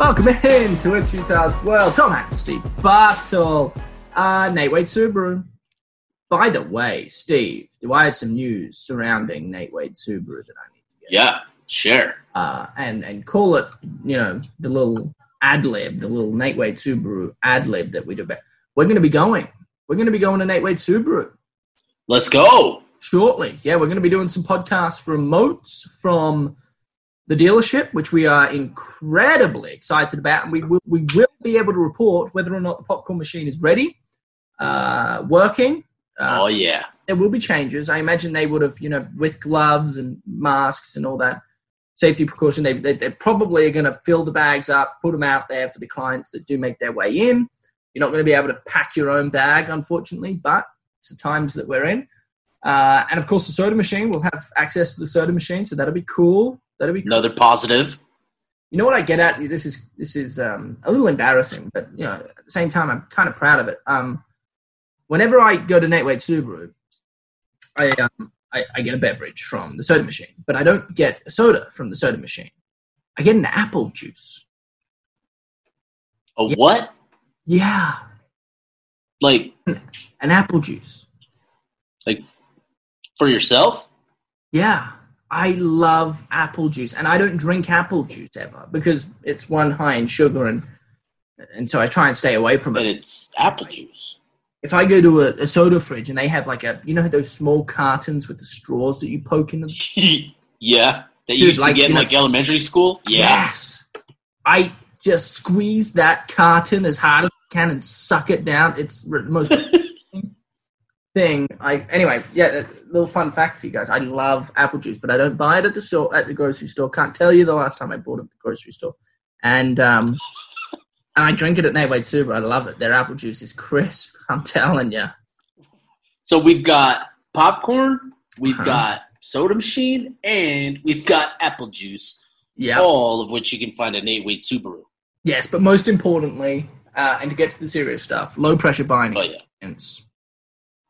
Welcome in to It's Utah's World. Tom Hackett Steve Bartle. Uh, Nate Wade Subaru. By the way, Steve, do I have some news surrounding Nate Wade Subaru that I need to get? Yeah, sure. Uh, and, and call it, you know, the little ad lib, the little Nate Wade Subaru ad lib that we do. We're going to be going. We're going to be going to Nate Wade Subaru Let's go. shortly. Yeah, we're going to be doing some podcasts remotes from the dealership, which we are incredibly excited about, and we will, we will be able to report whether or not the popcorn machine is ready, uh, working. Uh, Oh yeah. there will be changes. I imagine they would have, you know, with gloves and masks and all that safety precaution. They, they, they probably are going to fill the bags up, put them out there for the clients that do make their way in. You're not going to be able to pack your own bag, unfortunately, but it's the times that we're in. Uh, and of course, the soda machine will have access to the soda machine, so that'll be cool. That'll be cool. Another positive. You know what I get at? This is this is um, a little embarrassing, but you know, at the same time, I'm kind of proud of it. Um, whenever I go to Nate Wade Subaru, I, um, I I get a beverage from the soda machine, but I don't get a soda from the soda machine. I get an apple juice. A Yeah. what? Yeah, Like an apple juice. like for yourself? Yeah, I love apple juice, and I don't drink apple juice ever because it's one high in sugar, and and so I try and stay away from it. But it's apple juice. if I go to a, a soda fridge and they have like a, you know, those small cartons with the straws that you poke in them. yeah. That you Dude, used like, to get in you know- like elementary school? Yeah. Yes, I just squeeze that carton as hard as I can and suck it down. It's the most thing. I anyway, yeah. A little fun fact for you guys: I love apple juice, but I don't buy it at the store at the grocery store. Can't tell you the last time I bought it at the grocery store, and um, and I drink it at Nate Wade Super. I love it. Their apple juice is crisp. I'm telling you. So we've got popcorn, we've Uh-huh. got soda machine, and we've got apple juice. Yeah. All of which you can find at Nate Wade Subaru. Yes, but most importantly, uh, and to get to the serious stuff, low pressure buying Oh yeah.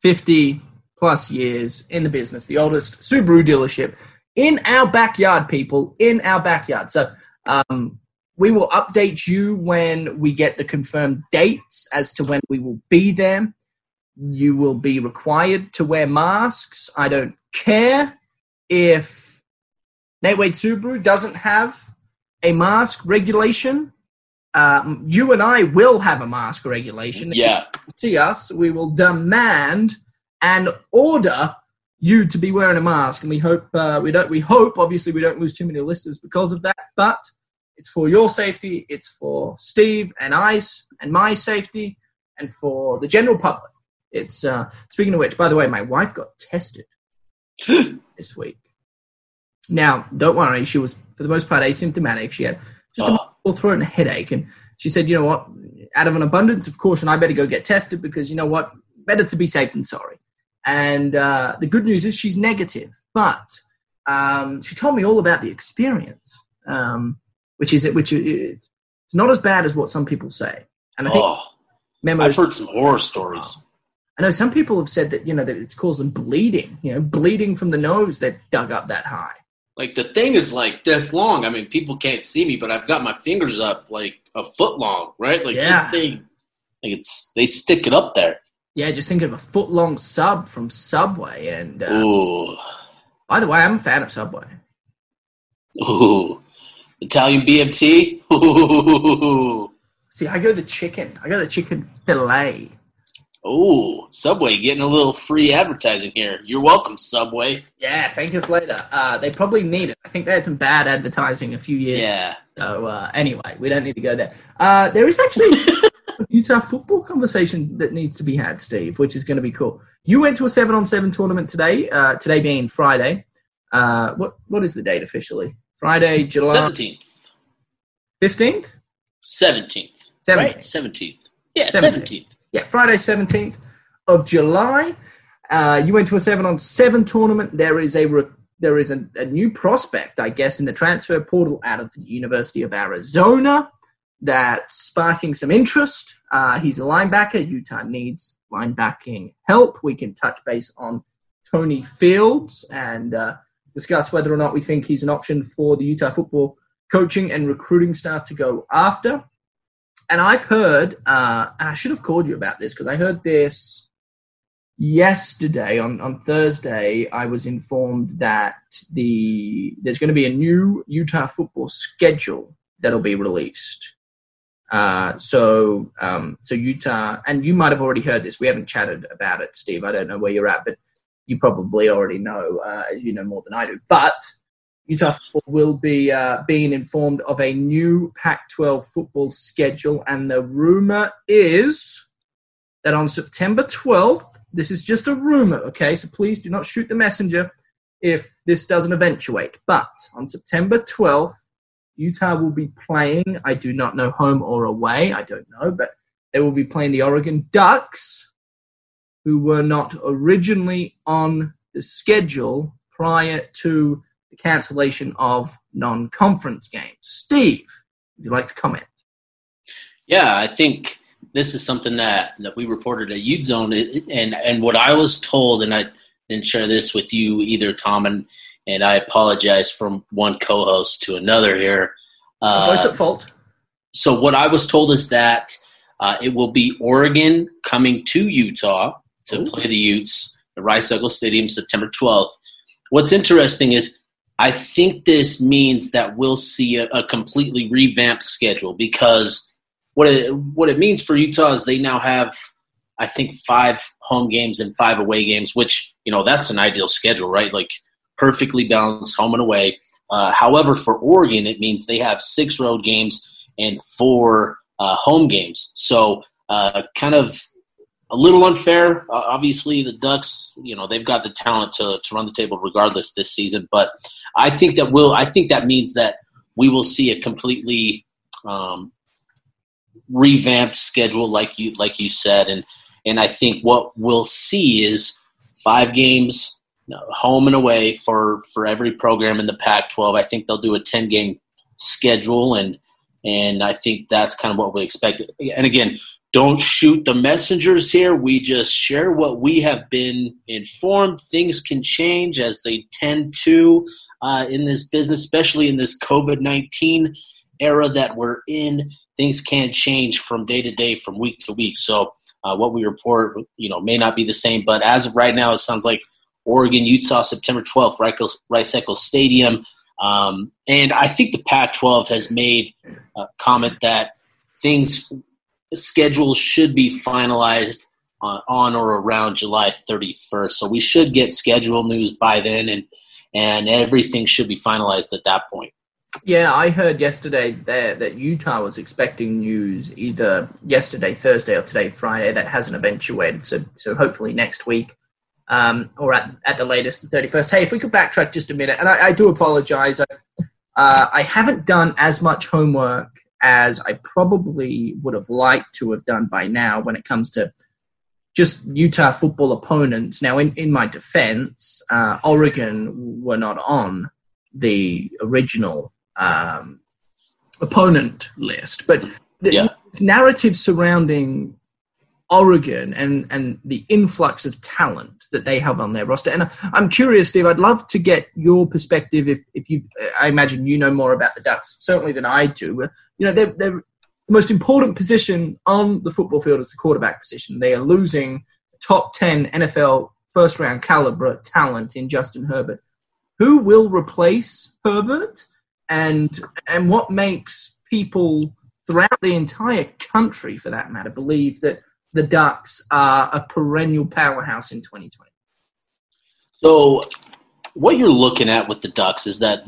Experience. 50 plus years in the business, the oldest Subaru dealership in our backyard, people, in our backyard. So um, we will update you when we get the confirmed dates as to when we will be there. You will be required to wear masks. I don't care if Nate Wade Subaru doesn't have a mask regulation. Um, you and I will have a mask regulation. Yeah. see us, we will demand and order you to be wearing a mask. And we hope uh, we don't. We hope, obviously, we don't lose too many listeners because of that. But it's for your safety. It's for Steve and I's and my safety, and for the general public. It's uh, speaking of which, by the way, my wife got tested this week. Now, don't worry, she was for the most part asymptomatic. She had just a Oh. Sore throat and a headache, and she said, "You know what? Out of an abundance of caution, I better go get tested because you know what? Better to be safe than sorry." And uh, the good news is she's negative, but um, she told me all about the experience, um, which is which is it's not as bad as what some people say. And I think Oh, memos. I've heard some horror stories. I know some people have said that you know that it's causing bleeding. You know, bleeding from the nose that dug up that high. Like the thing is like this long. I mean, people can't see me, but I've got my fingers up like a foot long, right? Like Yeah. this thing, like it's they stick it up there. Yeah, just thinking of a foot long sub from Subway. And uh, Ooh, by the way, I'm a fan of Subway. ooh, Italian BMT. Ooh, See, I go the chicken. I go the chicken fillet. Oh, Subway getting a little free advertising here. You're welcome, Subway. Yeah, thank us later. Uh, they probably need it. I think they had some bad advertising a few years. Yeah. So uh, anyway, we don't need to go there. Uh, there is actually a Utah football conversation that needs to be had, Steve, which is going to be cool. You went to a seven-on-seven tournament today. Uh, today being Friday. Uh, what what is the date officially? Friday, July Seventeenth. fifteenth. Seventeenth. Seventeenth. Right? Seventeenth. Yeah, 17th. seventeenth. Yeah, Friday, 17th of July. Uh, you went to a seven on seven tournament. There is a re- there is a, a new prospect, I guess, in the transfer portal out of the University of Arizona that's sparking some interest. Uh, he's a linebacker. Utah needs linebacking help. We can touch base on Tony Fields and uh, discuss whether or not we think he's an option for the Utah football coaching and recruiting staff to go after and I've heard, uh, and I should have called you about this because I heard this yesterday on, on Thursday. I was informed that the there's going to be a new Utah football schedule that'll be released. Uh, so um, so Utah, and you might have already heard this. We haven't chatted about it, Steve. I don't know where you're at, but you probably already know. Uh, you know more than I do, but. Utah football will be uh, being informed of a new Pac-12 football schedule, and the rumor is that on September 12th, this is just a rumor, okay? So please do not shoot the messenger if this doesn't eventuate. But on September 12th, Utah will be playing. I do not know home or away. I don't know, but they will be playing the Oregon Ducks, who were not originally on the schedule prior to the cancellation of non-conference games. Steve, would you like to comment? Yeah, I think this is something that, that we reported at Ute Zone, and and what I was told, and I didn't share this with you either, Tom, and and I apologize from one co-host to another here. Both Uh, at fault. so what I was told is that uh, it will be Oregon coming to Utah to Ooh. play the Utes at Rice Eccles Stadium September 12th. What's interesting is I think this means that we'll see a, a completely revamped schedule because what it, what it means for Utah is they now have I think five home games and five away games, which you know that's an ideal schedule, right? Like perfectly balanced home and away. Uh, however, for Oregon, it means they have six road games and four uh, home games. So, uh, kind of a little unfair. Uh, obviously, the Ducks, you know, they've got the talent to, to run the table regardless this season. But I think that will. I think that means that we will see a completely um, revamped schedule, like you like you said, and and I think what we'll see is five games know, home and away for for every program in the Pac-12. I think they'll do a ten game schedule, and and I think that's kind of what we expect. And again, don't shoot the messengers here. We just share what we have been informed. Things can change as they tend to uh, in this business, especially in this COVID nineteen era that we're in. Things can change from day to day, from week to week. So uh, what we report, you know, may not be the same. But as of right now, it sounds like Oregon, Utah, September twelfth, Rice Eccles Stadium. Um, and I think the Pac-12 has made a comment that things schedules should be finalized on, on or around July 31st. So we should get schedule news by then, and and everything should be finalized at that point. Yeah, I heard yesterday that, that Utah was expecting news either yesterday, Thursday, or today, Friday. That hasn't eventuated. So, so hopefully next week, um, or at, at the latest, the thirty first. Hey, if we could backtrack just a minute, and I, I do apologize. I, uh, I haven't done as much homework as I probably would have liked to have done by now when it comes to just Utah football opponents. Now, in, in my defense, uh, Oregon were not on the original um, opponent list, but the Yeah. narrative surrounding Oregon and, and the influx of talent that they have on their roster. And I'm curious, Steve, I'd love to get your perspective if, if you, I imagine you know more about the Ducks, certainly than I do. You know, they're, they're the most important position on the football field is the quarterback position. They are losing top 10 NFL first round caliber talent in Justin Herbert. Who will replace Herbert? And, and what makes people throughout the entire country, for that matter, believe that the Ducks are a perennial powerhouse in 2020? So, what you're looking at with the Ducks is that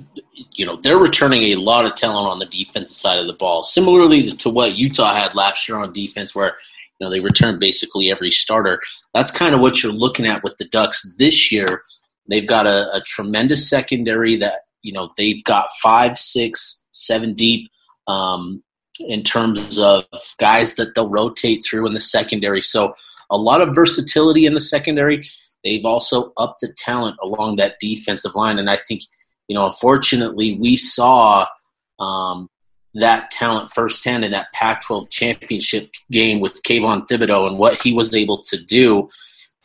you know they're returning a lot of talent on the defensive side of the ball, similarly to what Utah had last year on defense, where you know they returned basically every starter. That's kind of what you're looking at with the Ducks this year. They've got a, a tremendous secondary that you know they've got five, six, seven deep. Um, in terms of guys that they'll rotate through in the secondary. So a lot of versatility in the secondary. They've also upped the talent along that defensive line, and I think you know, unfortunately, we saw um, that talent firsthand in that Pac-12 championship game with Kayvon Thibodeaux and what he was able to do.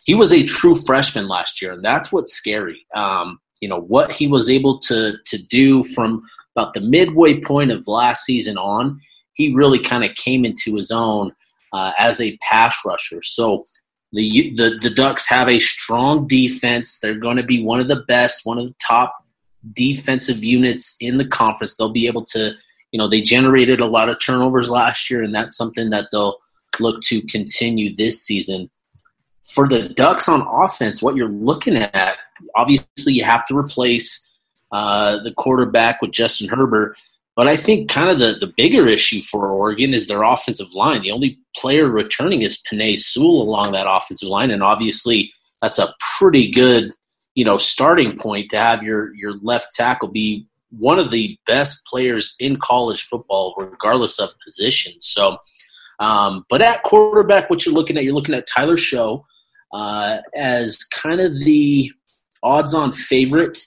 He was a true freshman last year, and that's what's scary. Um, you know what he was able to to do from about the midway point of last season on. He really kind of came into his own uh, as a pass rusher. So the, the the Ducks have a strong defense. They're going to be one of the best, one of the top defensive units in the conference. They'll be able to, you know, they generated a lot of turnovers last year, and that's something that they'll look to continue this season. For the Ducks on offense, what you're looking at, obviously, you have to replace uh, the quarterback with Justin Herbert. But I think kind of the, the bigger issue for Oregon is their offensive line. The only player returning is Penei Sewell along that offensive line, and obviously that's a pretty good you know starting point to have your your left tackle be one of the best players in college football, regardless of position. So, um, but at quarterback, what you're looking at, you're looking at Tyler Shough uh, as kind of the odds-on favorite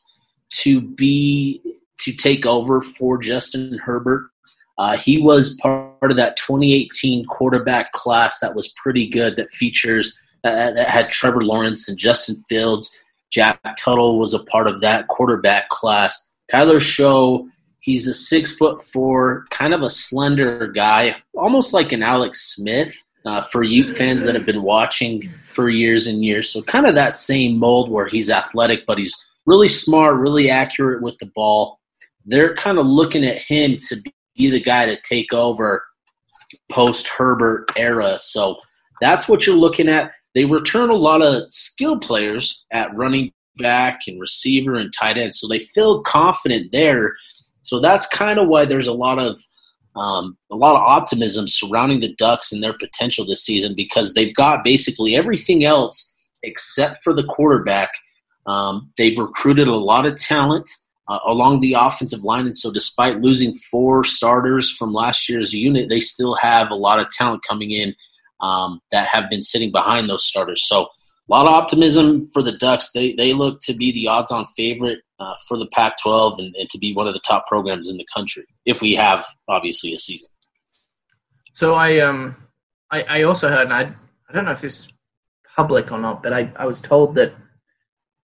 to be to take over for Justin Herbert. Uh, he was part of that 2018 quarterback class that was pretty good. That features uh, that had Trevor Lawrence and Justin Fields Jack Tuttle was a part of that quarterback class. Tyler Shough, he's a six foot four, kind of a slender guy, almost like an Alex Smith. Uh, for Ute fans that have been watching for years and years, so kind of that same mold where he's athletic, but he's really smart, really accurate with the ball. They're kind of looking at him to be the guy to take over post Herbert era. So that's what you're looking at. They return a lot of skill players at running back and receiver and tight end, so they feel confident there. So that's kind of why there's a lot of um, a lot of optimism surrounding the Ducks and their potential this season because they've got basically everything else except for the quarterback. Um, they've recruited a lot of talent uh, along the offensive line, and so despite losing four starters from last year's unit, they still have a lot of talent coming in um, that have been sitting behind those starters. So a lot of optimism for the Ducks. They they look to be the odds-on favorite uh, for the Pac-12 and, and, to be one of the top programs in the country if we have obviously a season. So I um I, I also heard and I I don't know if this is public or not, but I, I was told that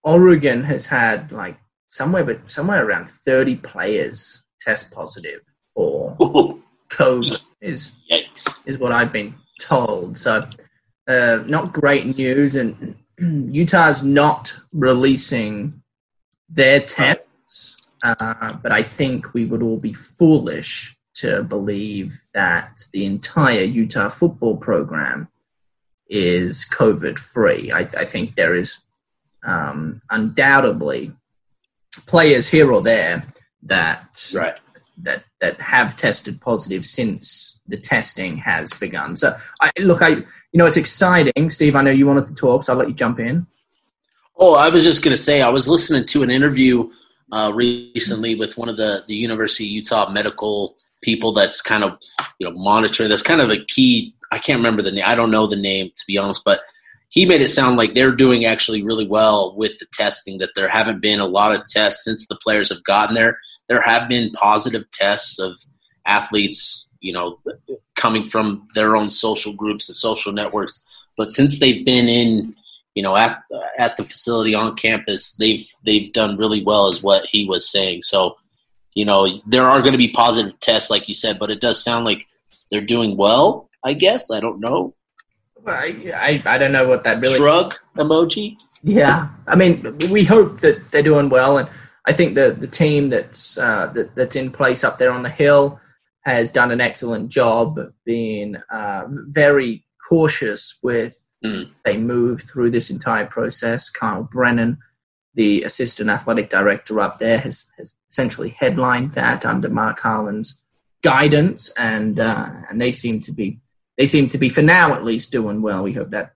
Oregon has had like somewhere but somewhere around thirty players test positive for COVID is Yikes. is what I've been told. So, uh, not great news. And Utah's not releasing their tests, uh, but I think we would all be foolish to believe that the entire Utah football program is COVID free. I, I, think there is um, undoubtedly players here or there that right. that that have tested positive since the testing has begun. So, I, look, I you know it's exciting, Steve. I know you wanted to talk, so I'll let you jump in. Oh, I was just going to say I was listening to an interview uh, recently with one of the the University of Utah medical people that's kind of you know monitor. That's kind of a key. I can't remember the name. I don't know the name to be honest, but he made it sound like they're doing actually really well with the testing. That there haven't been a lot of tests since the players have gotten there. There have been positive tests of athletes you know, coming from their own social groups and social networks. But since they've been in, you know, at at the facility on campus, they've they've done really well, is what he was saying. So, you know, there are going to be positive tests, like you said, but it does sound like they're doing well. I guess I don't know. I, I, I don't know what that really shrug emoji. Yeah, I mean, we hope that they're doing well, and I think the the team that's uh, that, that's in place up there on the hill has done an excellent job being uh, very cautious with Mm. they move through this entire process. Kyle Brennan, the assistant athletic director up there, has, has essentially headlined that under Mark Harlan's guidance, and uh, and they seem to be they seem to be for now at least doing well. We hope that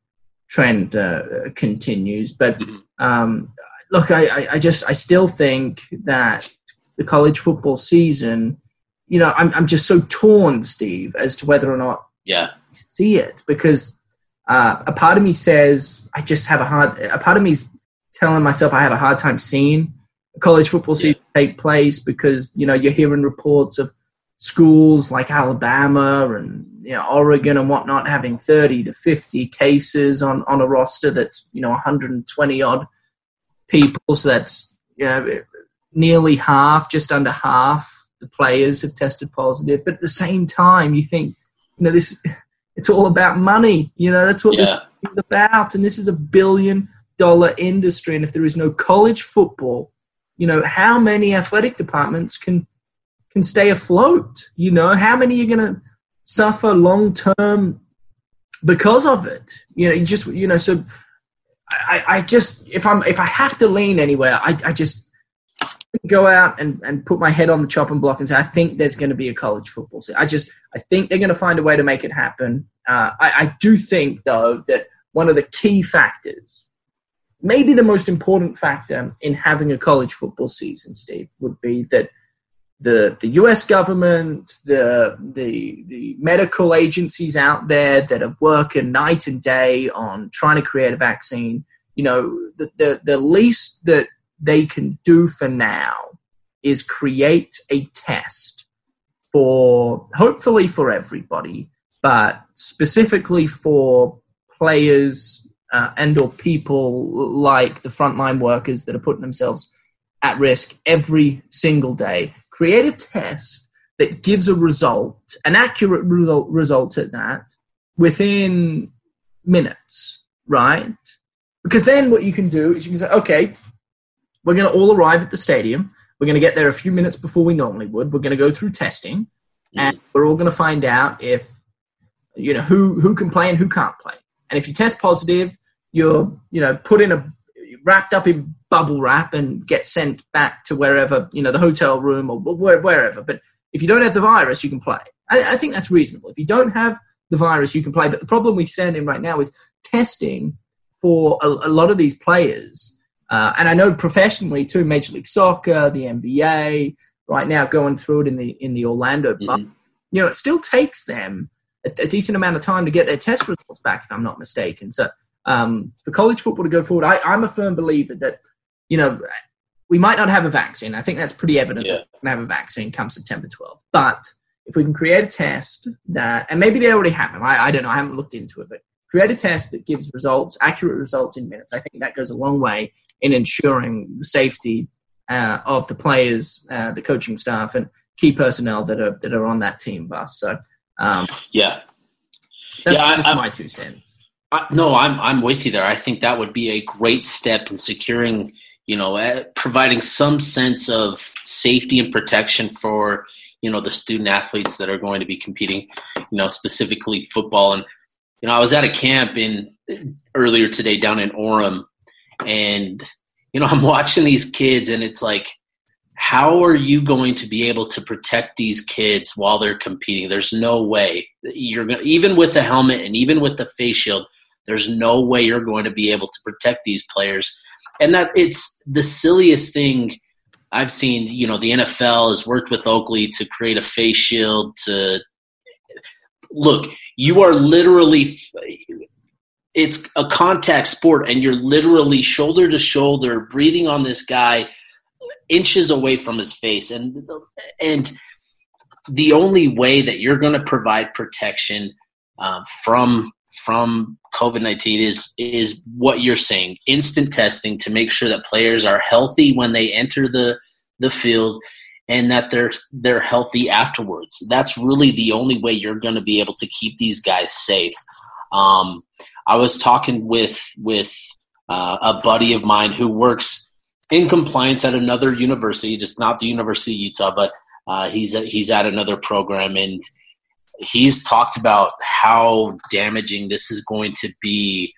trend uh, continues. But Mhm. um, look, I, I, just I still think that the college football season, you know, I'm I'm just so torn, Steve, as to whether or not Yeah. see it because uh, a part of me says I just have a hard. A part of me's telling myself I have a hard time seeing college football season take place because you know you're hearing reports of schools like Alabama and you know Oregon and whatnot having 30 to 50 cases on on a roster that's you know 120 odd people. So that's you know nearly half, just under half the players have tested positive. But at the same time, you think you know this it's all about money. You know, that's what Yeah. this is about. And this is a billion dollar industry. And if there is no college football, you know, how many athletic departments can can stay afloat? You know, how many are gonna suffer long term because of it? You know, just you know, so I, I just if I'm if I have to lean anywhere, I, I just go out and, and put my head on the chopping block and say I think there's going to be a college football season. I just I think they're going to find a way to make it happen. Uh, I, I do think though that one of the key factors, maybe the most important factor in having a college football season, Steve, would be that the the U.S. government, the the the medical agencies out there that are working night and day on trying to create a vaccine, you know, the the, the least that they can do for now is create a test for hopefully for everybody, but specifically for players uh, and or people like the frontline workers that are putting themselves at risk every single day. Create a test that gives a result, an accurate result, result at that, within minutes, right? Because then what you can do is you can say, okay, we're going to all arrive at the stadium. We're going to get there a few minutes before we normally would. We're going to go through testing, and we're all going to find out if you know who who can play and who can't play. And if you test positive, you're you know put in a wrapped up in bubble wrap and get sent back to wherever you know the hotel room or wherever. But if you don't have the virus, you can play. I, I think that's reasonable. If you don't have the virus, you can play. But the problem we stand in right now is testing for a, a lot of these players. Uh, and I know professionally too, Major League Soccer, the NBA, right now going through it in the in the Orlando. Mhm. But you know, it still takes them a, a decent amount of time to get their test results back, if I'm not mistaken. So um, for college football to go forward, I, I'm a firm believer that you know we might not have a vaccine. I think that's pretty evident. Yeah. that We're gonna have a vaccine come September 12th, but if we can create a test that, and maybe they already have them, I, I don't know, I haven't looked into it, but create a test that gives results, accurate results in minutes. I think that goes a long way in ensuring the safety uh, of the players, uh, the coaching staff, and key personnel that are that are on that team bus. So um, Yeah. that's Yeah, just I'm- my two cents. I, no, I'm I'm with you there. I think that would be a great step in securing, you know, uh, providing some sense of safety and protection for, you know, the student athletes that are going to be competing, you know, specifically football. And you know, I was at a camp in earlier today down in Orem, and you know, I'm watching these kids, and it's like, how are you going to be able to protect these kids while they're competing? There's no way you're going to, even with the helmet and even with the face shield. There's no way you're going to be able to protect these players. And that it's the silliest thing I've seen. You know, the NFL has worked with Oakley to create a face shield to look, you are literally it's a contact sport and you're literally shoulder to shoulder breathing on this guy inches away from his face and and the only way that you're going to provide protection uh, from from COVID nineteen is is what you're saying. Instant testing to make sure that players are healthy when they enter the the field, and that they're they're healthy afterwards. That's really the only way you're going to be able to keep these guys safe. Um, I was talking with with uh, a buddy of mine who works in compliance at another university, just not the University of Utah, but uh, he's he's at another program and he's talked about how damaging this is going to be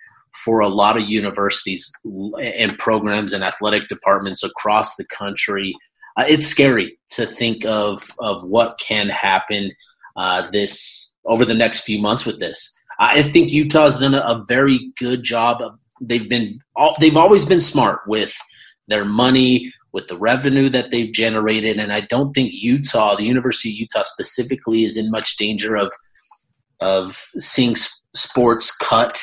for a lot of universities and programs and athletic departments across the country. Uh, it's scary to think of of what can happen uh, this over the next few months with this. I think Utah's done a, a very good job. They've been they've always been smart with their money, with the revenue that they've generated, and I don't think Utah, the University of Utah specifically, is in much danger of of seeing sports cut.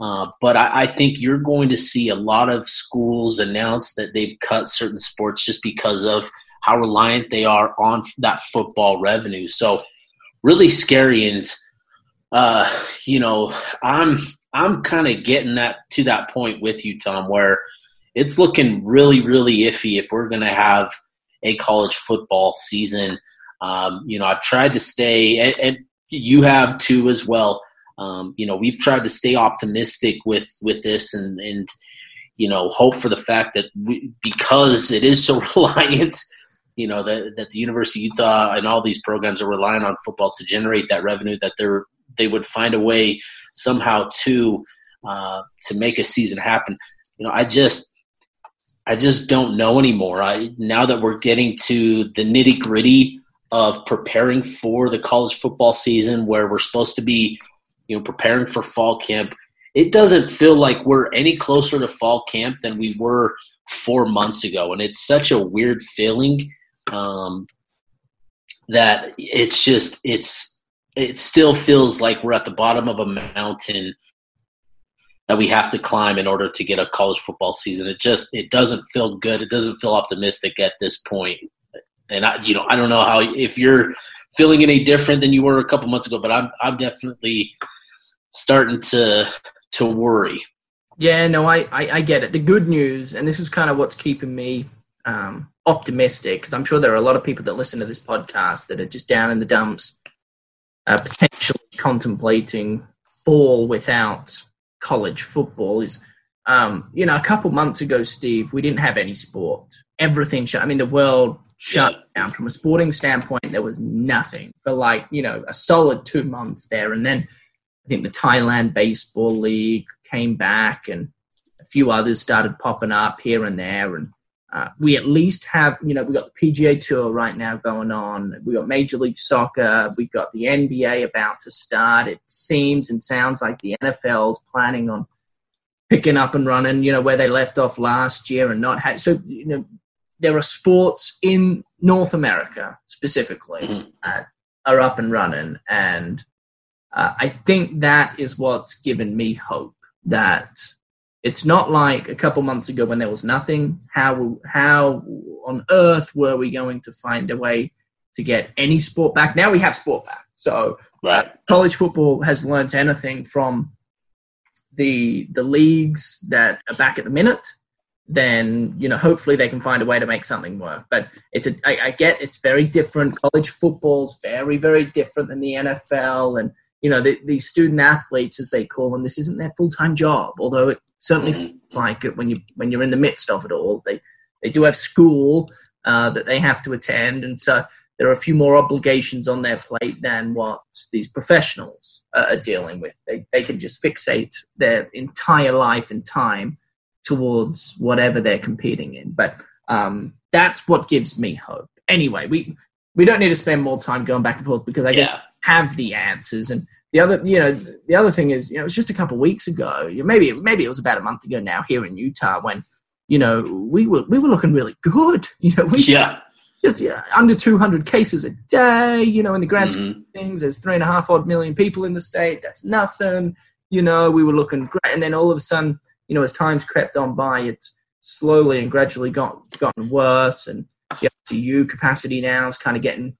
Uh, but I, I, think you're going to see a lot of schools announce that they've cut certain sports just because of how reliant they are on that football revenue. So really scary, and uh, you know, I'm I'm kind of getting that to that point with you, Tom, where it's looking really, really iffy if we're going to have a college football season. Um, you know, I've tried to stay, and, and you have too as well um, you know, we've tried to stay optimistic with with this and and you know hope for the fact that we, because it is so reliant, you know, that that the University of Utah and all these programs are relying on football to generate that revenue that they're they would find a way somehow to uh, to make a season happen. You know, I just I just don't know anymore. I now that we're getting to the nitty gritty of preparing for the college football season, where we're supposed to be you know, preparing for fall camp. It doesn't feel like we're any closer to fall camp than we were four months ago, and it's such a weird feeling um, that it's just it's it still feels like we're at the bottom of a mountain that we have to climb in order to get a college football season. It just it doesn't feel good. It doesn't feel optimistic at this point. And I you know, I don't know how if you're feeling any different than you were a couple months ago, but I'm I'm definitely starting to to worry. Yeah, no, I, I, I get it. The good news, and this is kind of what's keeping me um, optimistic, because I'm sure there are a lot of people that listen to this podcast that are just down in the dumps, uh, potentially contemplating fall without college football. Is um, you know, a couple months ago, Steve, we didn't have any sport. Everything shut. I mean, the world shut down from a sporting standpoint. There was nothing for like you know a solid two months there, and then I think the Taiwan Baseball League came back, and a few others started popping up here and there. And uh, we at least have, you know, we got the PGA Tour right now going on. We got Major League Soccer. We've got the NBA about to start. It seems and sounds like the NFL's planning on picking up and running. You know where they left off last year and not had. So you know there are sports in North America specifically mm-hmm. uh, are up and running and uh, I think that is what's given me hope that it's not like a couple months ago when there was nothing. How how on earth were we going to find a way to get any sport back? Now we have sport back. So uh, right. college football has learned anything from the the leagues that are back at the minute then you know hopefully they can find a way to make something work but it's a I, I get it's very different college football's very very different than the nfl and you know, the, these student athletes, as they call them, this isn't their full time job. Although it certainly mm-hmm. feels like it when you when you're in the midst of it all. They they do have school uh, that they have to attend, and so there are a few more obligations on their plate than what these professionals uh, are dealing with. They they can just fixate their entire life and time towards whatever they're competing in. But um, that's what gives me hope. Anyway, we we don't need to spend more time going back and forth because I yeah. have the answers and the other, you know, the other thing is, you know, it was just a couple of weeks ago. Maybe maybe it was about a month ago now here in Utah when, you know, we were we were looking really good. You know, we yeah. Just yeah, under 200 cases a day, you know, in the grand mm-hmm. scheme of things, there's three and a half odd million people in the state. That's nothing. You know, we were looking great. And then all of a sudden, you know, as time's crept on by, it's slowly and gradually got gotten worse. And the ICU capacity now is kind of getting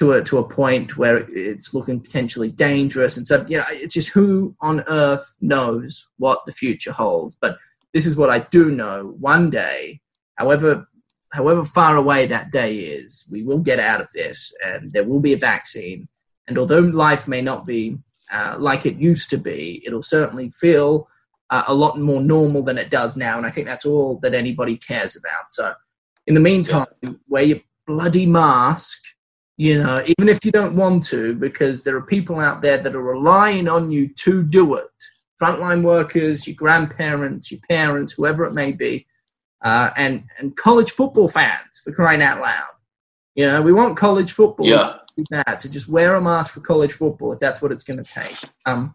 to a to a point where it's looking potentially dangerous. And so, you know, it's just who on earth knows what the future holds. But this is what I do know: one day, however however far away that day is, we will get out of this, and there will be a vaccine. And although life may not be uh, like it used to be, it'll certainly feel uh, a lot more normal than it does now. And I think that's all that anybody cares about. So, in the meantime, wear your bloody mask You know, even if you don't want to, because there are people out there that are relying on you to do it. Frontline workers, your grandparents, your parents, whoever it may be, uh, and and college football fans for crying out loud. You know, we want college football. Yeah. That to just wear a mask for college football if that's what it's going to take. Um,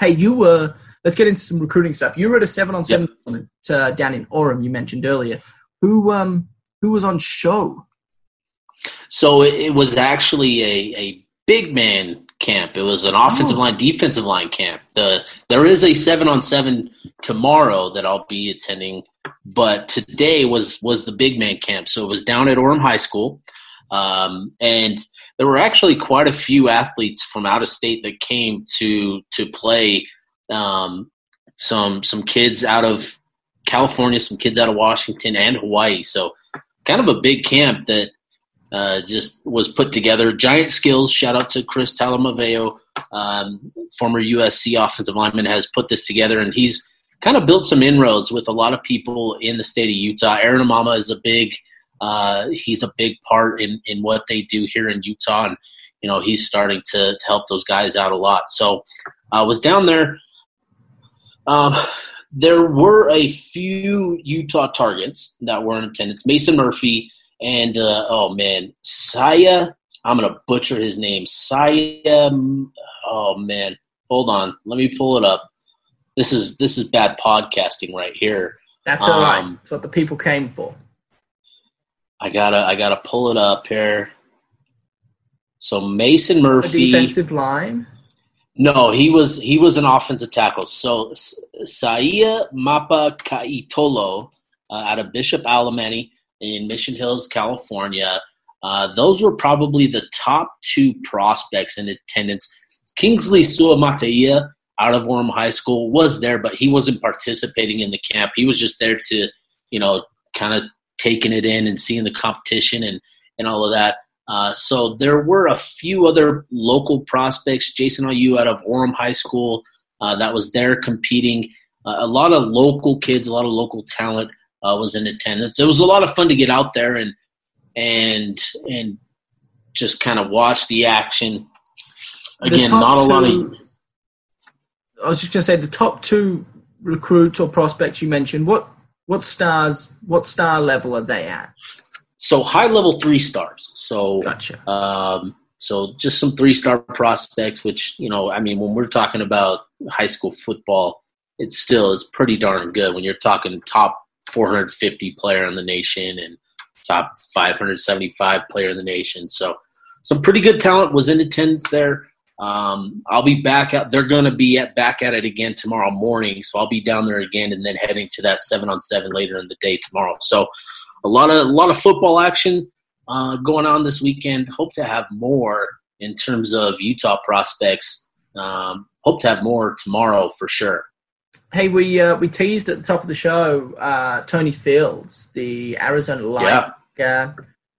hey, you were. Let's get into some recruiting stuff. You were at a seven on seven uh, down in Orem. You mentioned earlier. Who um who was on show? So it, it was actually a, a big man camp. It was an offensive oh. line, defensive line camp. The there is a seven on seven tomorrow that I'll be attending, but today was was the big man camp. So it was down at Orem High School, um, and there were actually quite a few athletes from out of state that came to to play. Um, some some kids out of California, some kids out of Washington and Hawaii. So kind of a big camp that uh, just was put together. Giant skills. Shout out to Chris Talamaveo, um, former USC offensive lineman, has put this together, and he's kind of built some inroads with a lot of people in the state of Utah. Aaron Amama is a big. Uh, he's a big part in, in what they do here in Utah, and you know he's starting to, to help those guys out a lot. So I was down there. Um, there were a few Utah targets that were in attendance. Mason Murphy and uh, oh man, Saya. I'm gonna butcher his name. Saya. Oh man, hold on. Let me pull it up. This is this is bad podcasting right here. That's all um, right. That's what the people came for. I gotta I gotta pull it up here. So Mason Murphy, defensive line. No, he was he was an offensive tackle. So Saia Mapa Kaitolo uh, out of Bishop Alemany in Mission Hills, California. Uh, those were probably the top two prospects in attendance. Kingsley Suamataia out of Orem High School was there, but he wasn't participating in the camp. He was just there to, you know, kind of taking it in and seeing the competition and, and all of that. Uh, so there were a few other local prospects. Jason Ayu out of Orem High School uh, that was there competing. Uh, a lot of local kids, a lot of local talent uh, was in attendance. It was a lot of fun to get out there and and and just kind of watch the action. Again, the not a two, lot of. I was just going to say the top two recruits or prospects you mentioned. What what stars? What star level are they at? So high level three stars. So gotcha. Um, so just some three star prospects, which you know, I mean, when we're talking about high school football, it still is pretty darn good. When you're talking top 450 player in the nation and top 575 player in the nation. So some pretty good talent was in attendance there. Um, I'll be back out. They're going to be at back at it again tomorrow morning, so I'll be down there again, and then heading to that seven on seven later in the day tomorrow. So a lot of a lot of football action uh, going on this weekend. Hope to have more in terms of Utah prospects. Um, hope to have more tomorrow for sure. Hey, we uh, we teased at the top of the show uh, Tony Fields, the Arizona Light, yeah.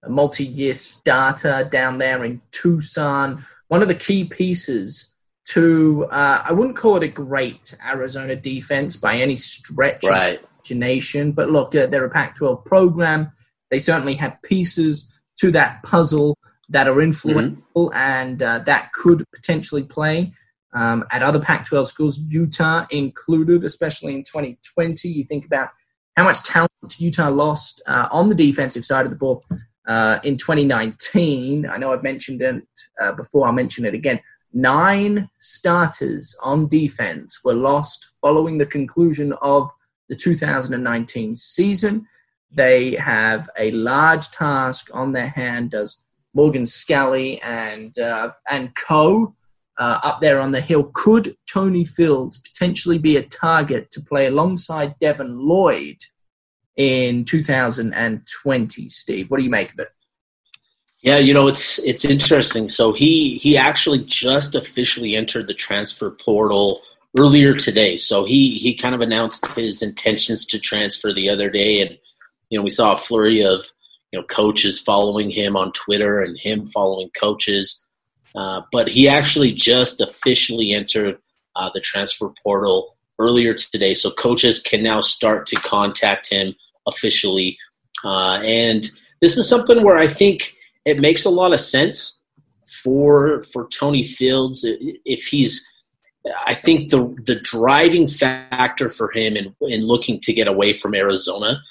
uh, multi-year starter down there in Tucson. One of the key pieces to uh, I wouldn't call it a great Arizona defense by any stretch right. of imagination, but look, uh, they're a Pac-12 program. They certainly have pieces to that puzzle that are influential mm-hmm. and uh, that could potentially play um, at other Pac 12 schools, Utah included, especially in 2020. You think about how much talent Utah lost uh, on the defensive side of the ball uh, in 2019. I know I've mentioned it uh, before, I'll mention it again. Nine starters on defense were lost following the conclusion of the 2019 season. They have a large task on their hand, does Morgan Scalley and, uh, and co uh, up there on the hill. Could Tony Fields potentially be a target to play alongside Devin Lloyd in 2020? Steve, what do you make of it? Yeah, you know it's it's interesting. So he he actually just officially entered the transfer portal earlier today. So he he kind of announced his intentions to transfer the other day, and you know we saw a flurry of you know coaches following him on Twitter and him following coaches. Uh, but he actually just officially entered uh, the transfer portal earlier today, so coaches can now start to contact him officially. Uh, and this is something where I think it makes a lot of sense for for Tony Fields if he's. I think the the driving factor for him in in looking to get away from Arizona.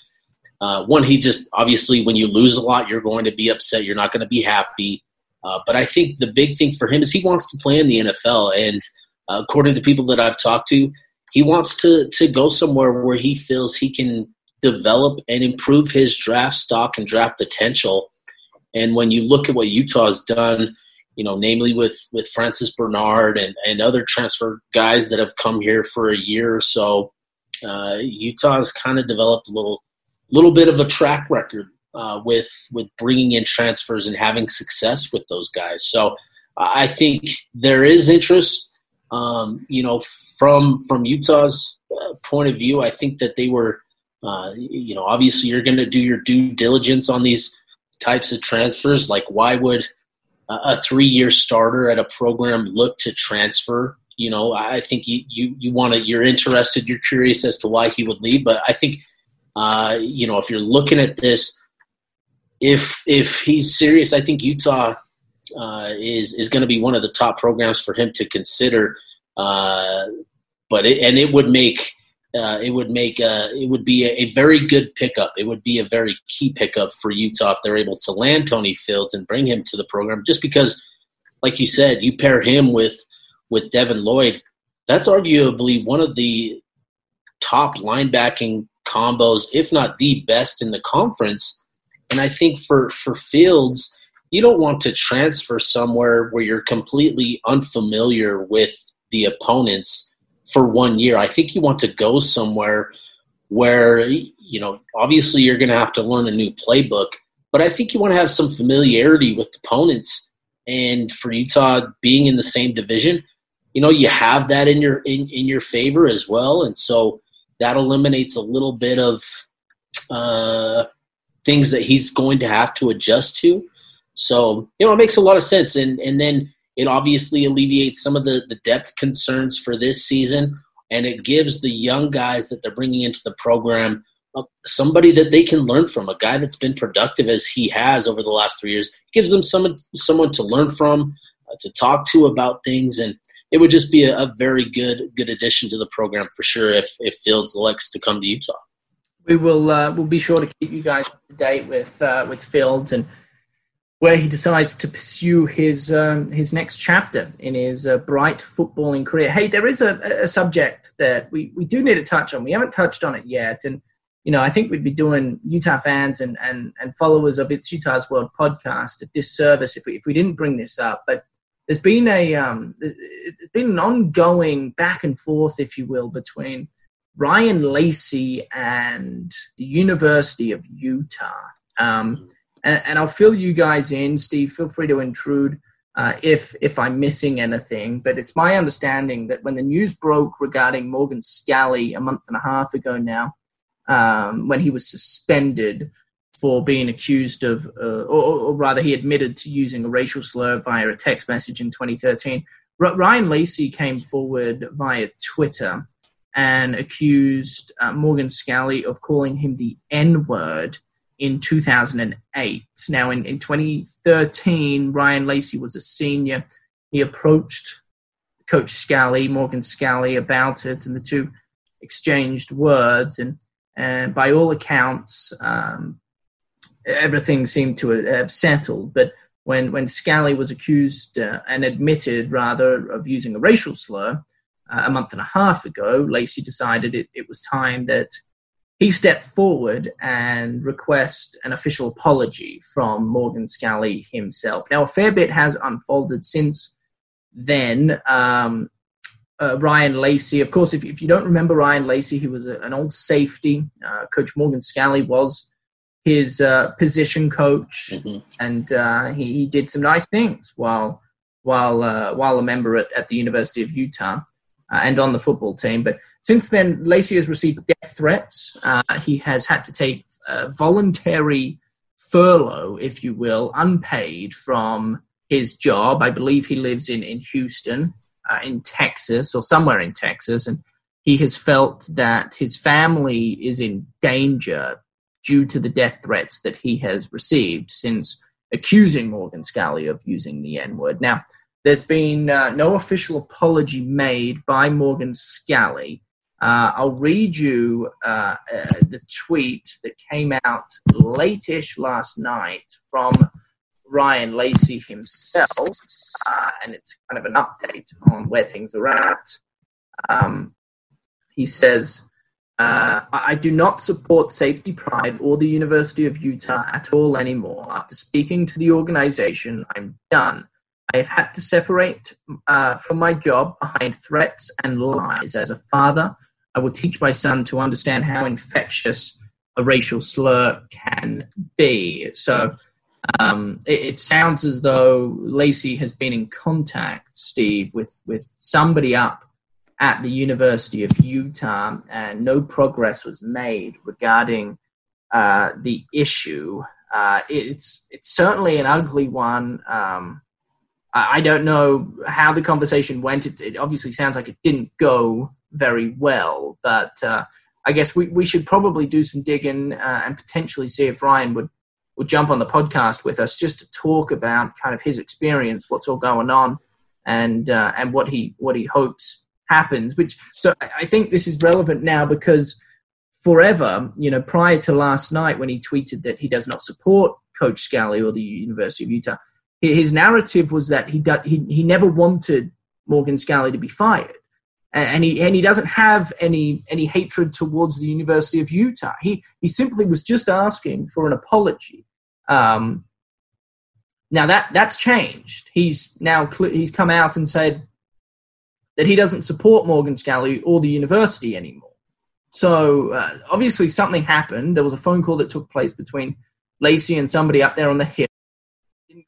Uh, one, he just obviously when you lose a lot, you're going to be upset. You're not going to be happy. Uh, but I think the big thing for him is he wants to play in the NFL, and uh, according to people that I've talked to, he wants to to go somewhere where he feels he can develop and improve his draft stock and draft potential. And when you look at what Utah's done, you know, namely with with Francis Bernard and and other transfer guys that have come here for a year or so, uh, Utah's kind of developed a little little bit of a track record uh, with with bringing in transfers and having success with those guys. So I think there is interest. Um, you know, from from Utah's uh, point of view, I think that they were, uh, you know, obviously you're going to do your due diligence on these types of transfers. Like, why would a three year starter at a program look to transfer? You know, I think you you you want to you're interested, you're curious as to why he would leave, but I think. Uh, you know, if you're looking at this, if if he's serious, I think Utah uh, is is going to be one of the top programs for him to consider. Uh, but it, and it would make uh, it would make uh, it would be a, a, very good pickup. It would be a very key pickup for Utah if they're able to land Tony Fields and bring him to the program. Just because, like you said, you pair him with with Devin Lloyd, that's arguably one of the top linebacking combos, if not the best in the conference. And I think for for Fields, you don't want to transfer somewhere where you're completely unfamiliar with the opponents for one year. I think you want to go somewhere where you know obviously you're going to have to learn a new playbook, but I think you want to have some familiarity with the opponents. And for Utah being in the same division, you know you have that in your in, in your favor as well, and so that eliminates a little bit of uh, things that he's going to have to adjust to. So, you know, it makes a lot of sense. And, and then it obviously alleviates some of the, the depth concerns for this season. And it gives the young guys that they're bringing into the program uh, somebody that they can learn from, a guy that's been productive as he has over the last three years. gives them someone, someone to learn from, uh, to talk to about things. And it would just be a, a very good, good addition to the program for sure if, if Fields elects to come to Utah we will uh, we'll be sure to keep you guys up to date with uh, with Fields and where he decides to pursue his um, his next chapter in his uh, bright footballing career. Hey, there is a, a subject that we, we do need to touch on. We haven't touched on it yet, and you know I think we'd be doing Utah fans and and, and followers of its Utah's World podcast a disservice if we if we didn't bring this up. But there's been a um, there's been an ongoing back and forth, if you will, between Ryan Lacey and the University of Utah. Um, and, and, I'll fill you guys in. Steve, feel free to intrude uh, if if I'm missing anything. But it's my understanding that when the news broke regarding Morgan Scalley a month and a half ago now, um, when he was suspended for being accused of, uh, or, or, rather, he admitted to using a racial slur via a text message in 2013. R- Ryan Lacey came forward via Twitter and accused uh, Morgan Scalley of calling him the N word in 2008. Now, in, in 2013, Ryan Lacey was a senior. He approached Coach Scalley, Morgan Scalley, about it, and the two exchanged words. And, and by all accounts, um, everything seemed to have settled. But when, when Scalley was accused uh, and admitted, rather, of using a racial slur, uh, a month and a half ago, Lacey decided it, it was time that he stepped forward and request an official apology from Morgan Scalley himself. Now, a fair bit has unfolded since then. Um, uh, Ryan Lacey, of course, if, if you don't remember Ryan Lacey, he was a, an old safety. Uh, coach Morgan Scalley was his uh, position coach, mm-hmm. and uh, he, he, did some nice things while while uh, while a member at, at the University of Utah uh, and on the football team. But since then, Lacey has received death threats. Uh, he has had to take voluntary furlough, if you will, unpaid from his job. I believe he lives in, in Houston, uh, in Texas, or somewhere in Texas. And he has felt that his family is in danger due to the death threats that he has received since accusing Morgan Scalley of using the N word. Now, there's been uh, no official apology made by Morgan Scalley. Uh, I'll read you uh, uh the tweet that came out late-ish last night from Ryan Lacey himself, uh, and it's kind of an update on where things are at. Um, he says, uh, I do not support Safety Pride or the University of Utah at all anymore. After speaking to the organization, I'm done. I have had to separate uh, from my job behind threats and lies. As a father, I will teach my son to understand how infectious a racial slur can be. So um, it, it, sounds as though Lacey has been in contact, Steve, with, with somebody up at the University of Utah, and no progress was made regarding uh, the issue. Uh, it's it's certainly an ugly one. Um, I, don't know how the conversation went. It, it, obviously sounds like it didn't go very well, but uh, I guess we, we should probably do some digging uh, and potentially see if Ryan would would jump on the podcast with us just to talk about kind of his experience, what's all going on, and uh, and what he what he hopes happens. Which so I think this is relevant now because forever, you know, prior to last night when he tweeted that he does not support Coach Scalley or the University of Utah, his narrative was that he he he never wanted Morgan Scalley to be fired. And he and he doesn't have any any hatred towards the University of Utah. He he simply was just asking for an apology. Um, now that that's changed. He's now he's come out and said that he doesn't support Morgan Scalley or the university anymore. So uh, obviously something happened. There was a phone call that took place between Lacey and somebody up there on the hill.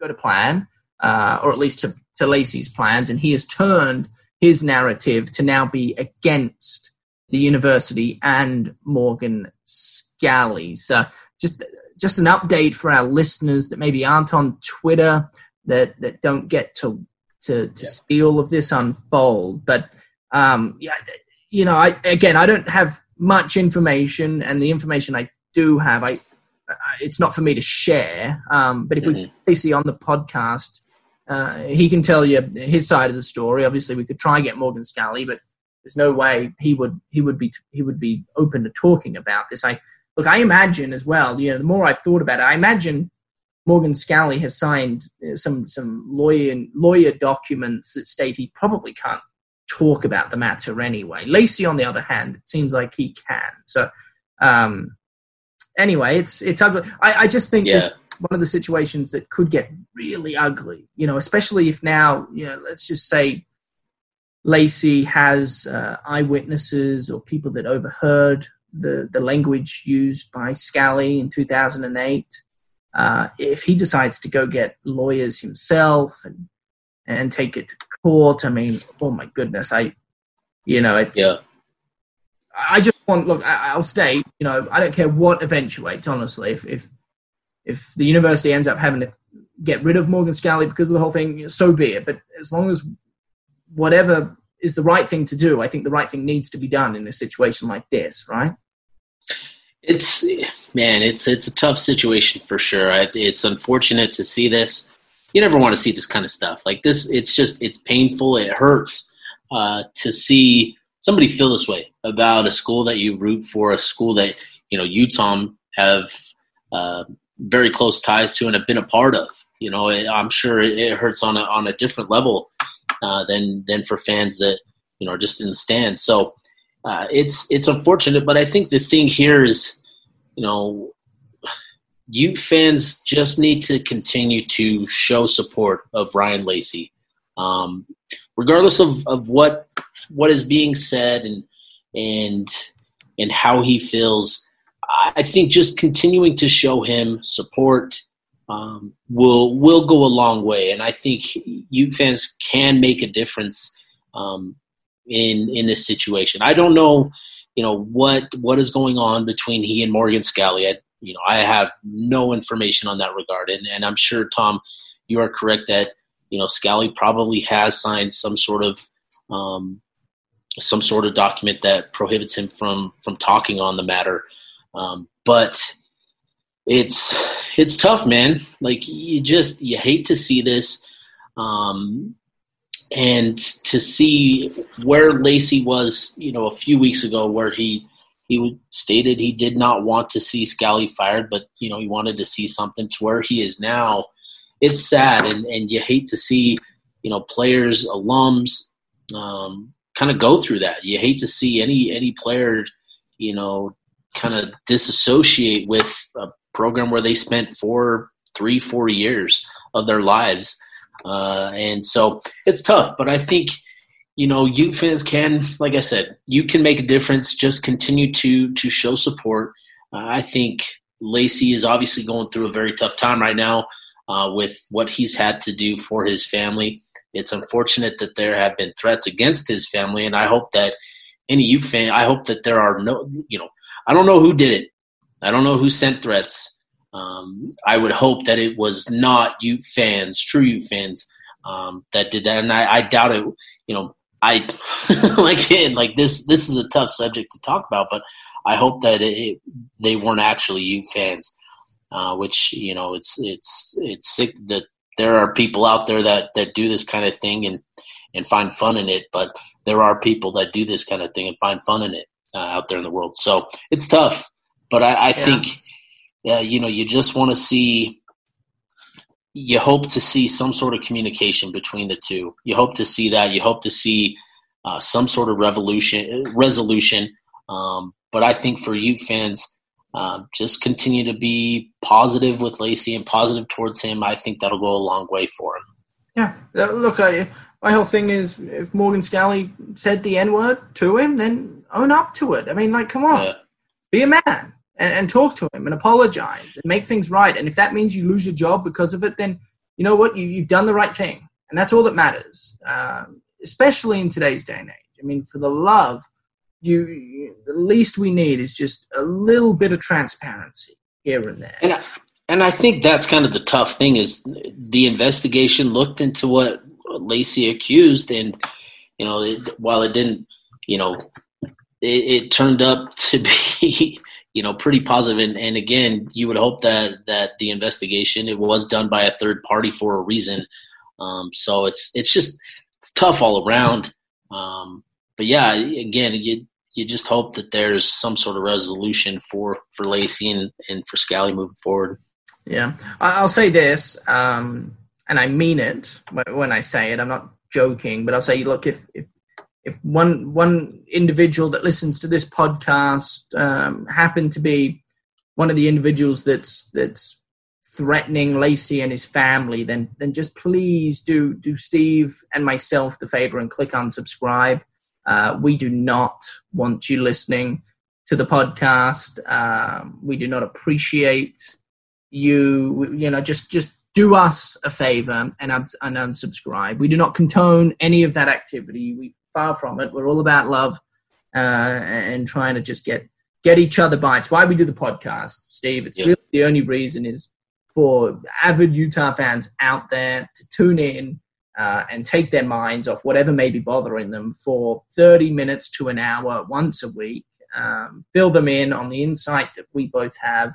Go to plan, uh, or at least to, to Lacey's plans, and he has turned his narrative to now be against the university and Morgan Scalley. So just just an update for our listeners that maybe aren't on Twitter that that don't get to to to yeah. see all of this unfold. But um, yeah, you know, I again, I don't have much information, and the information I do have, I it's not for me to share. Um, but if mm-hmm. we see on the podcast, uh, he can tell you his side of the story. Obviously, we could try and get Morgan Scalley, but there's no way he would he would be he would be open to talking about this. I look, I imagine as well. You know, the more I've thought about it, I imagine Morgan Scalley has signed uh, some some lawyer lawyer documents that state he probably can't talk about the matter anyway. Lacey, on the other hand, it seems like he can. So, um, anyway, it's it's ugly. I, I just think yeah. one of the situations that could get really ugly. You know, especially if now, you know, let's just say Lacey has uh, eyewitnesses or people that overheard the the language used by Scalley in 2008 uh, if he decides to go get lawyers himself and and take it to court, I mean, oh my goodness, I, you know, it's. Yeah. I just want look. I, will state, you know, I don't care what eventuates. Honestly, if if if the university ends up having to get rid of Morgan Scalley because of the whole thing, so be it. But as long as whatever is the right thing to do, I think the right thing needs to be done in a situation like this, right? It's man, it's it's a tough situation for sure. It's unfortunate to see this. You never want to see this kind of stuff like this. It's just it's painful. It hurts uh, to see somebody feel this way about a school that you root for, a school that you know you Tom have uh, very close ties to and have been a part of. You know, I'm sure it hurts on a on a different level uh, than than for fans that you know are just in the stands. So uh, it's it's unfortunate, but I think the thing here is, you know, Ute fans just need to continue to show support of Ryan Lacey, um, regardless of, of what what is being said and and and how he feels. I think just continuing to show him support um, will will go a long way, and I think Ute fans can make a difference um, in in this situation. I don't know, you know, what what is going on between he and Morgan Scalley. I, you know, I have no information on that regard, and, and I'm sure Tom, you are correct that you know Scalley probably has signed some sort of um, some sort of document that prohibits him from from talking on the matter. Um, but it's it's tough, man. Like you just you hate to see this, um, and to see where Lacey was, you know, a few weeks ago, where he he stated he did not want to see Scalley fired, but you know he wanted to see something to where he is now. It's sad, and and you hate to see you know players, alums, um, kind of go through that. You hate to see any any player, you know, kind of disassociate with a program where they spent four, three, four years of their lives. Uh, and so it's tough, but I think, you know, Ute fans can, like I said, you can make a difference. Just continue to to show support. Uh, I think Lacey is obviously going through a very tough time right now uh, with what he's had to do for his family. It's unfortunate that there have been threats against his family, and I hope that any Ute fan, I hope that there are no, you know, I don't know who did it. I don't know who sent threats. Um, I would hope that it was not Ute fans, true Ute fans, um, that did that, and I, I doubt it. You know, I like it, like this. This is a tough subject to talk about, but I hope that it, they weren't actually Ute fans. Uh, which you know, it's it's it's sick that there are people out there that that do this kind of thing and and find fun in it, but there are people that do this kind of thing and find fun in it uh, out there in the world. So it's tough, but I, I yeah. think, uh, you know, you just want to see, you hope to see some sort of communication between the two. You hope to see that. You hope to see uh, some sort of revolution, resolution. Um, but I think for Ute fans, um, just continue to be positive with Lacey and positive towards him. I think that'll go a long way for him. Yeah, uh, look, I, my whole thing is if Morgan Scalley said the N word to him, then own up to it. I mean, like, come on, yeah. be a man and, and, talk to him and apologize and make things right. And if that means you lose your job because of it, then you know what? You, have done the right thing, and that's all that matters. Um, especially in today's day and age. I mean, for the love, you, the least we need is just a little bit of transparency here and there. And I, and I think that's kind of the tough thing is the investigation looked into what Lacey accused, and you know, it, while it didn't, you know, it, it turned up to be you know pretty positive. And, and again you would hope that that the investigation it was done by a third party for a reason. Um, so it's it's just it's tough all around. Um, but yeah again you you just hope that there's some sort of resolution for for Lacey and, and for Scalley moving forward. Yeah. I'll say this um, and I mean it when I say it. I'm not joking but I'll say look if if if one one individual that listens to this podcast um, happened to be one of the individuals that's that's threatening Lacey and his family, then then just please do do Steve and myself the favor and click unsubscribe. Uh, we do not want you listening to the podcast. Um, we do not appreciate you. You know, just just do us a favor and, and unsubscribe. We do not condone any of that activity. We far from it. We're all about love uh, and trying to just get get each other by. It's why we do the podcast, Steve. It's yep. really the only reason is for avid Utah fans out there to tune in uh, and take their minds off whatever may be bothering them for 30 minutes to an hour once a week. Um, fill them in on the insight that we both have,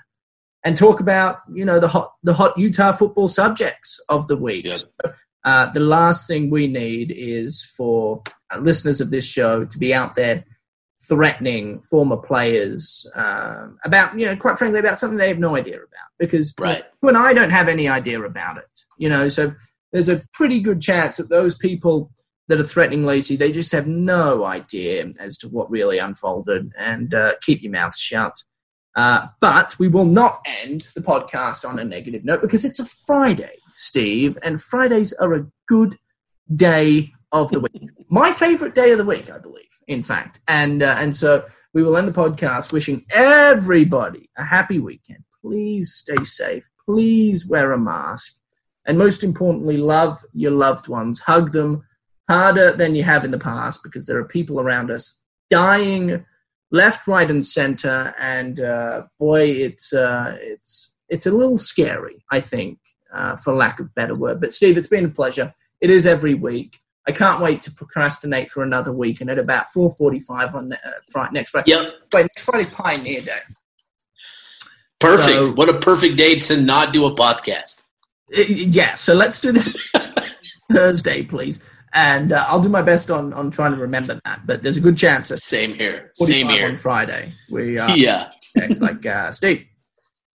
and talk about you know the hot the hot Utah football subjects of the week. Yep. So, uh, the last thing we need is for uh, listeners of this show to be out there threatening former players um, about, you know, quite frankly, about something they have no idea about. Because right. you and I don't have any idea about it, you know. So there's a pretty good chance that those people that are threatening Lacey, they just have no idea as to what really unfolded. And uh, keep your mouth shut. Uh, but we will not end the podcast on a negative note because it's a Friday, Steve, and Fridays are a good day of the week. My favorite day of the week, I believe, in fact. And uh, and so we will end the podcast wishing everybody a happy weekend. Please stay safe. Please wear a mask. And most importantly, love your loved ones. Hug them harder than you have in the past because there are people around us dying left, right, and center. And uh, boy, it's uh, it's it's a little scary, I think, uh, for lack of better word. But Steve, it's been a pleasure. It is every week. I can't wait to procrastinate for another week. And at about 4.45 on uh, Friday, next Friday. Yep. Wait, next Friday's Pioneer Day. Perfect. So- what a perfect day to not do a podcast. Uh, Yeah, so let's do this Thursday, please. And uh, I'll do my best on, on trying to remember that. But there's a good chance at Same here. 45 Same on. Friday. We uh, Yeah. It's like uh, Steve.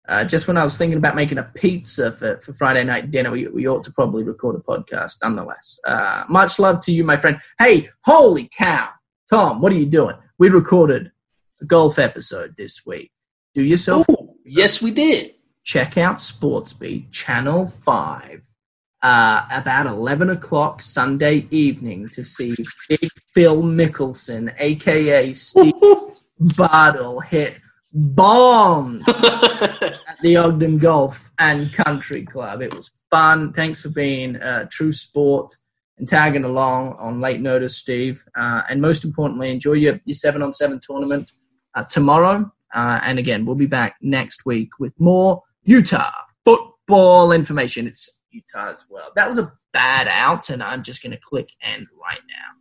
Uh, just when I was thinking about making a pizza for, for Friday night dinner, we, we ought to probably record a podcast nonetheless. Uh, much love to you, my friend. Hey, holy cow. Tom, what are you doing? We recorded a golf episode this week. Do yourself Oh, yes, we did. Check out Sportsbeat Channel 5 uh, about 11 o'clock Sunday evening to see Big Phil Mickelson, aka Steve Bartle, hit bombs at the Ogden Golf and Country Club. It was fun. Thanks for being uh, true sport and tagging along on late notice, Steve. Uh, and most importantly, enjoy your, your seven on seven tournament uh, tomorrow. Uh, and again, we'll be back next week with more Utah football information. It's Utah as well. That was a bad out, and I'm just going to click end right now.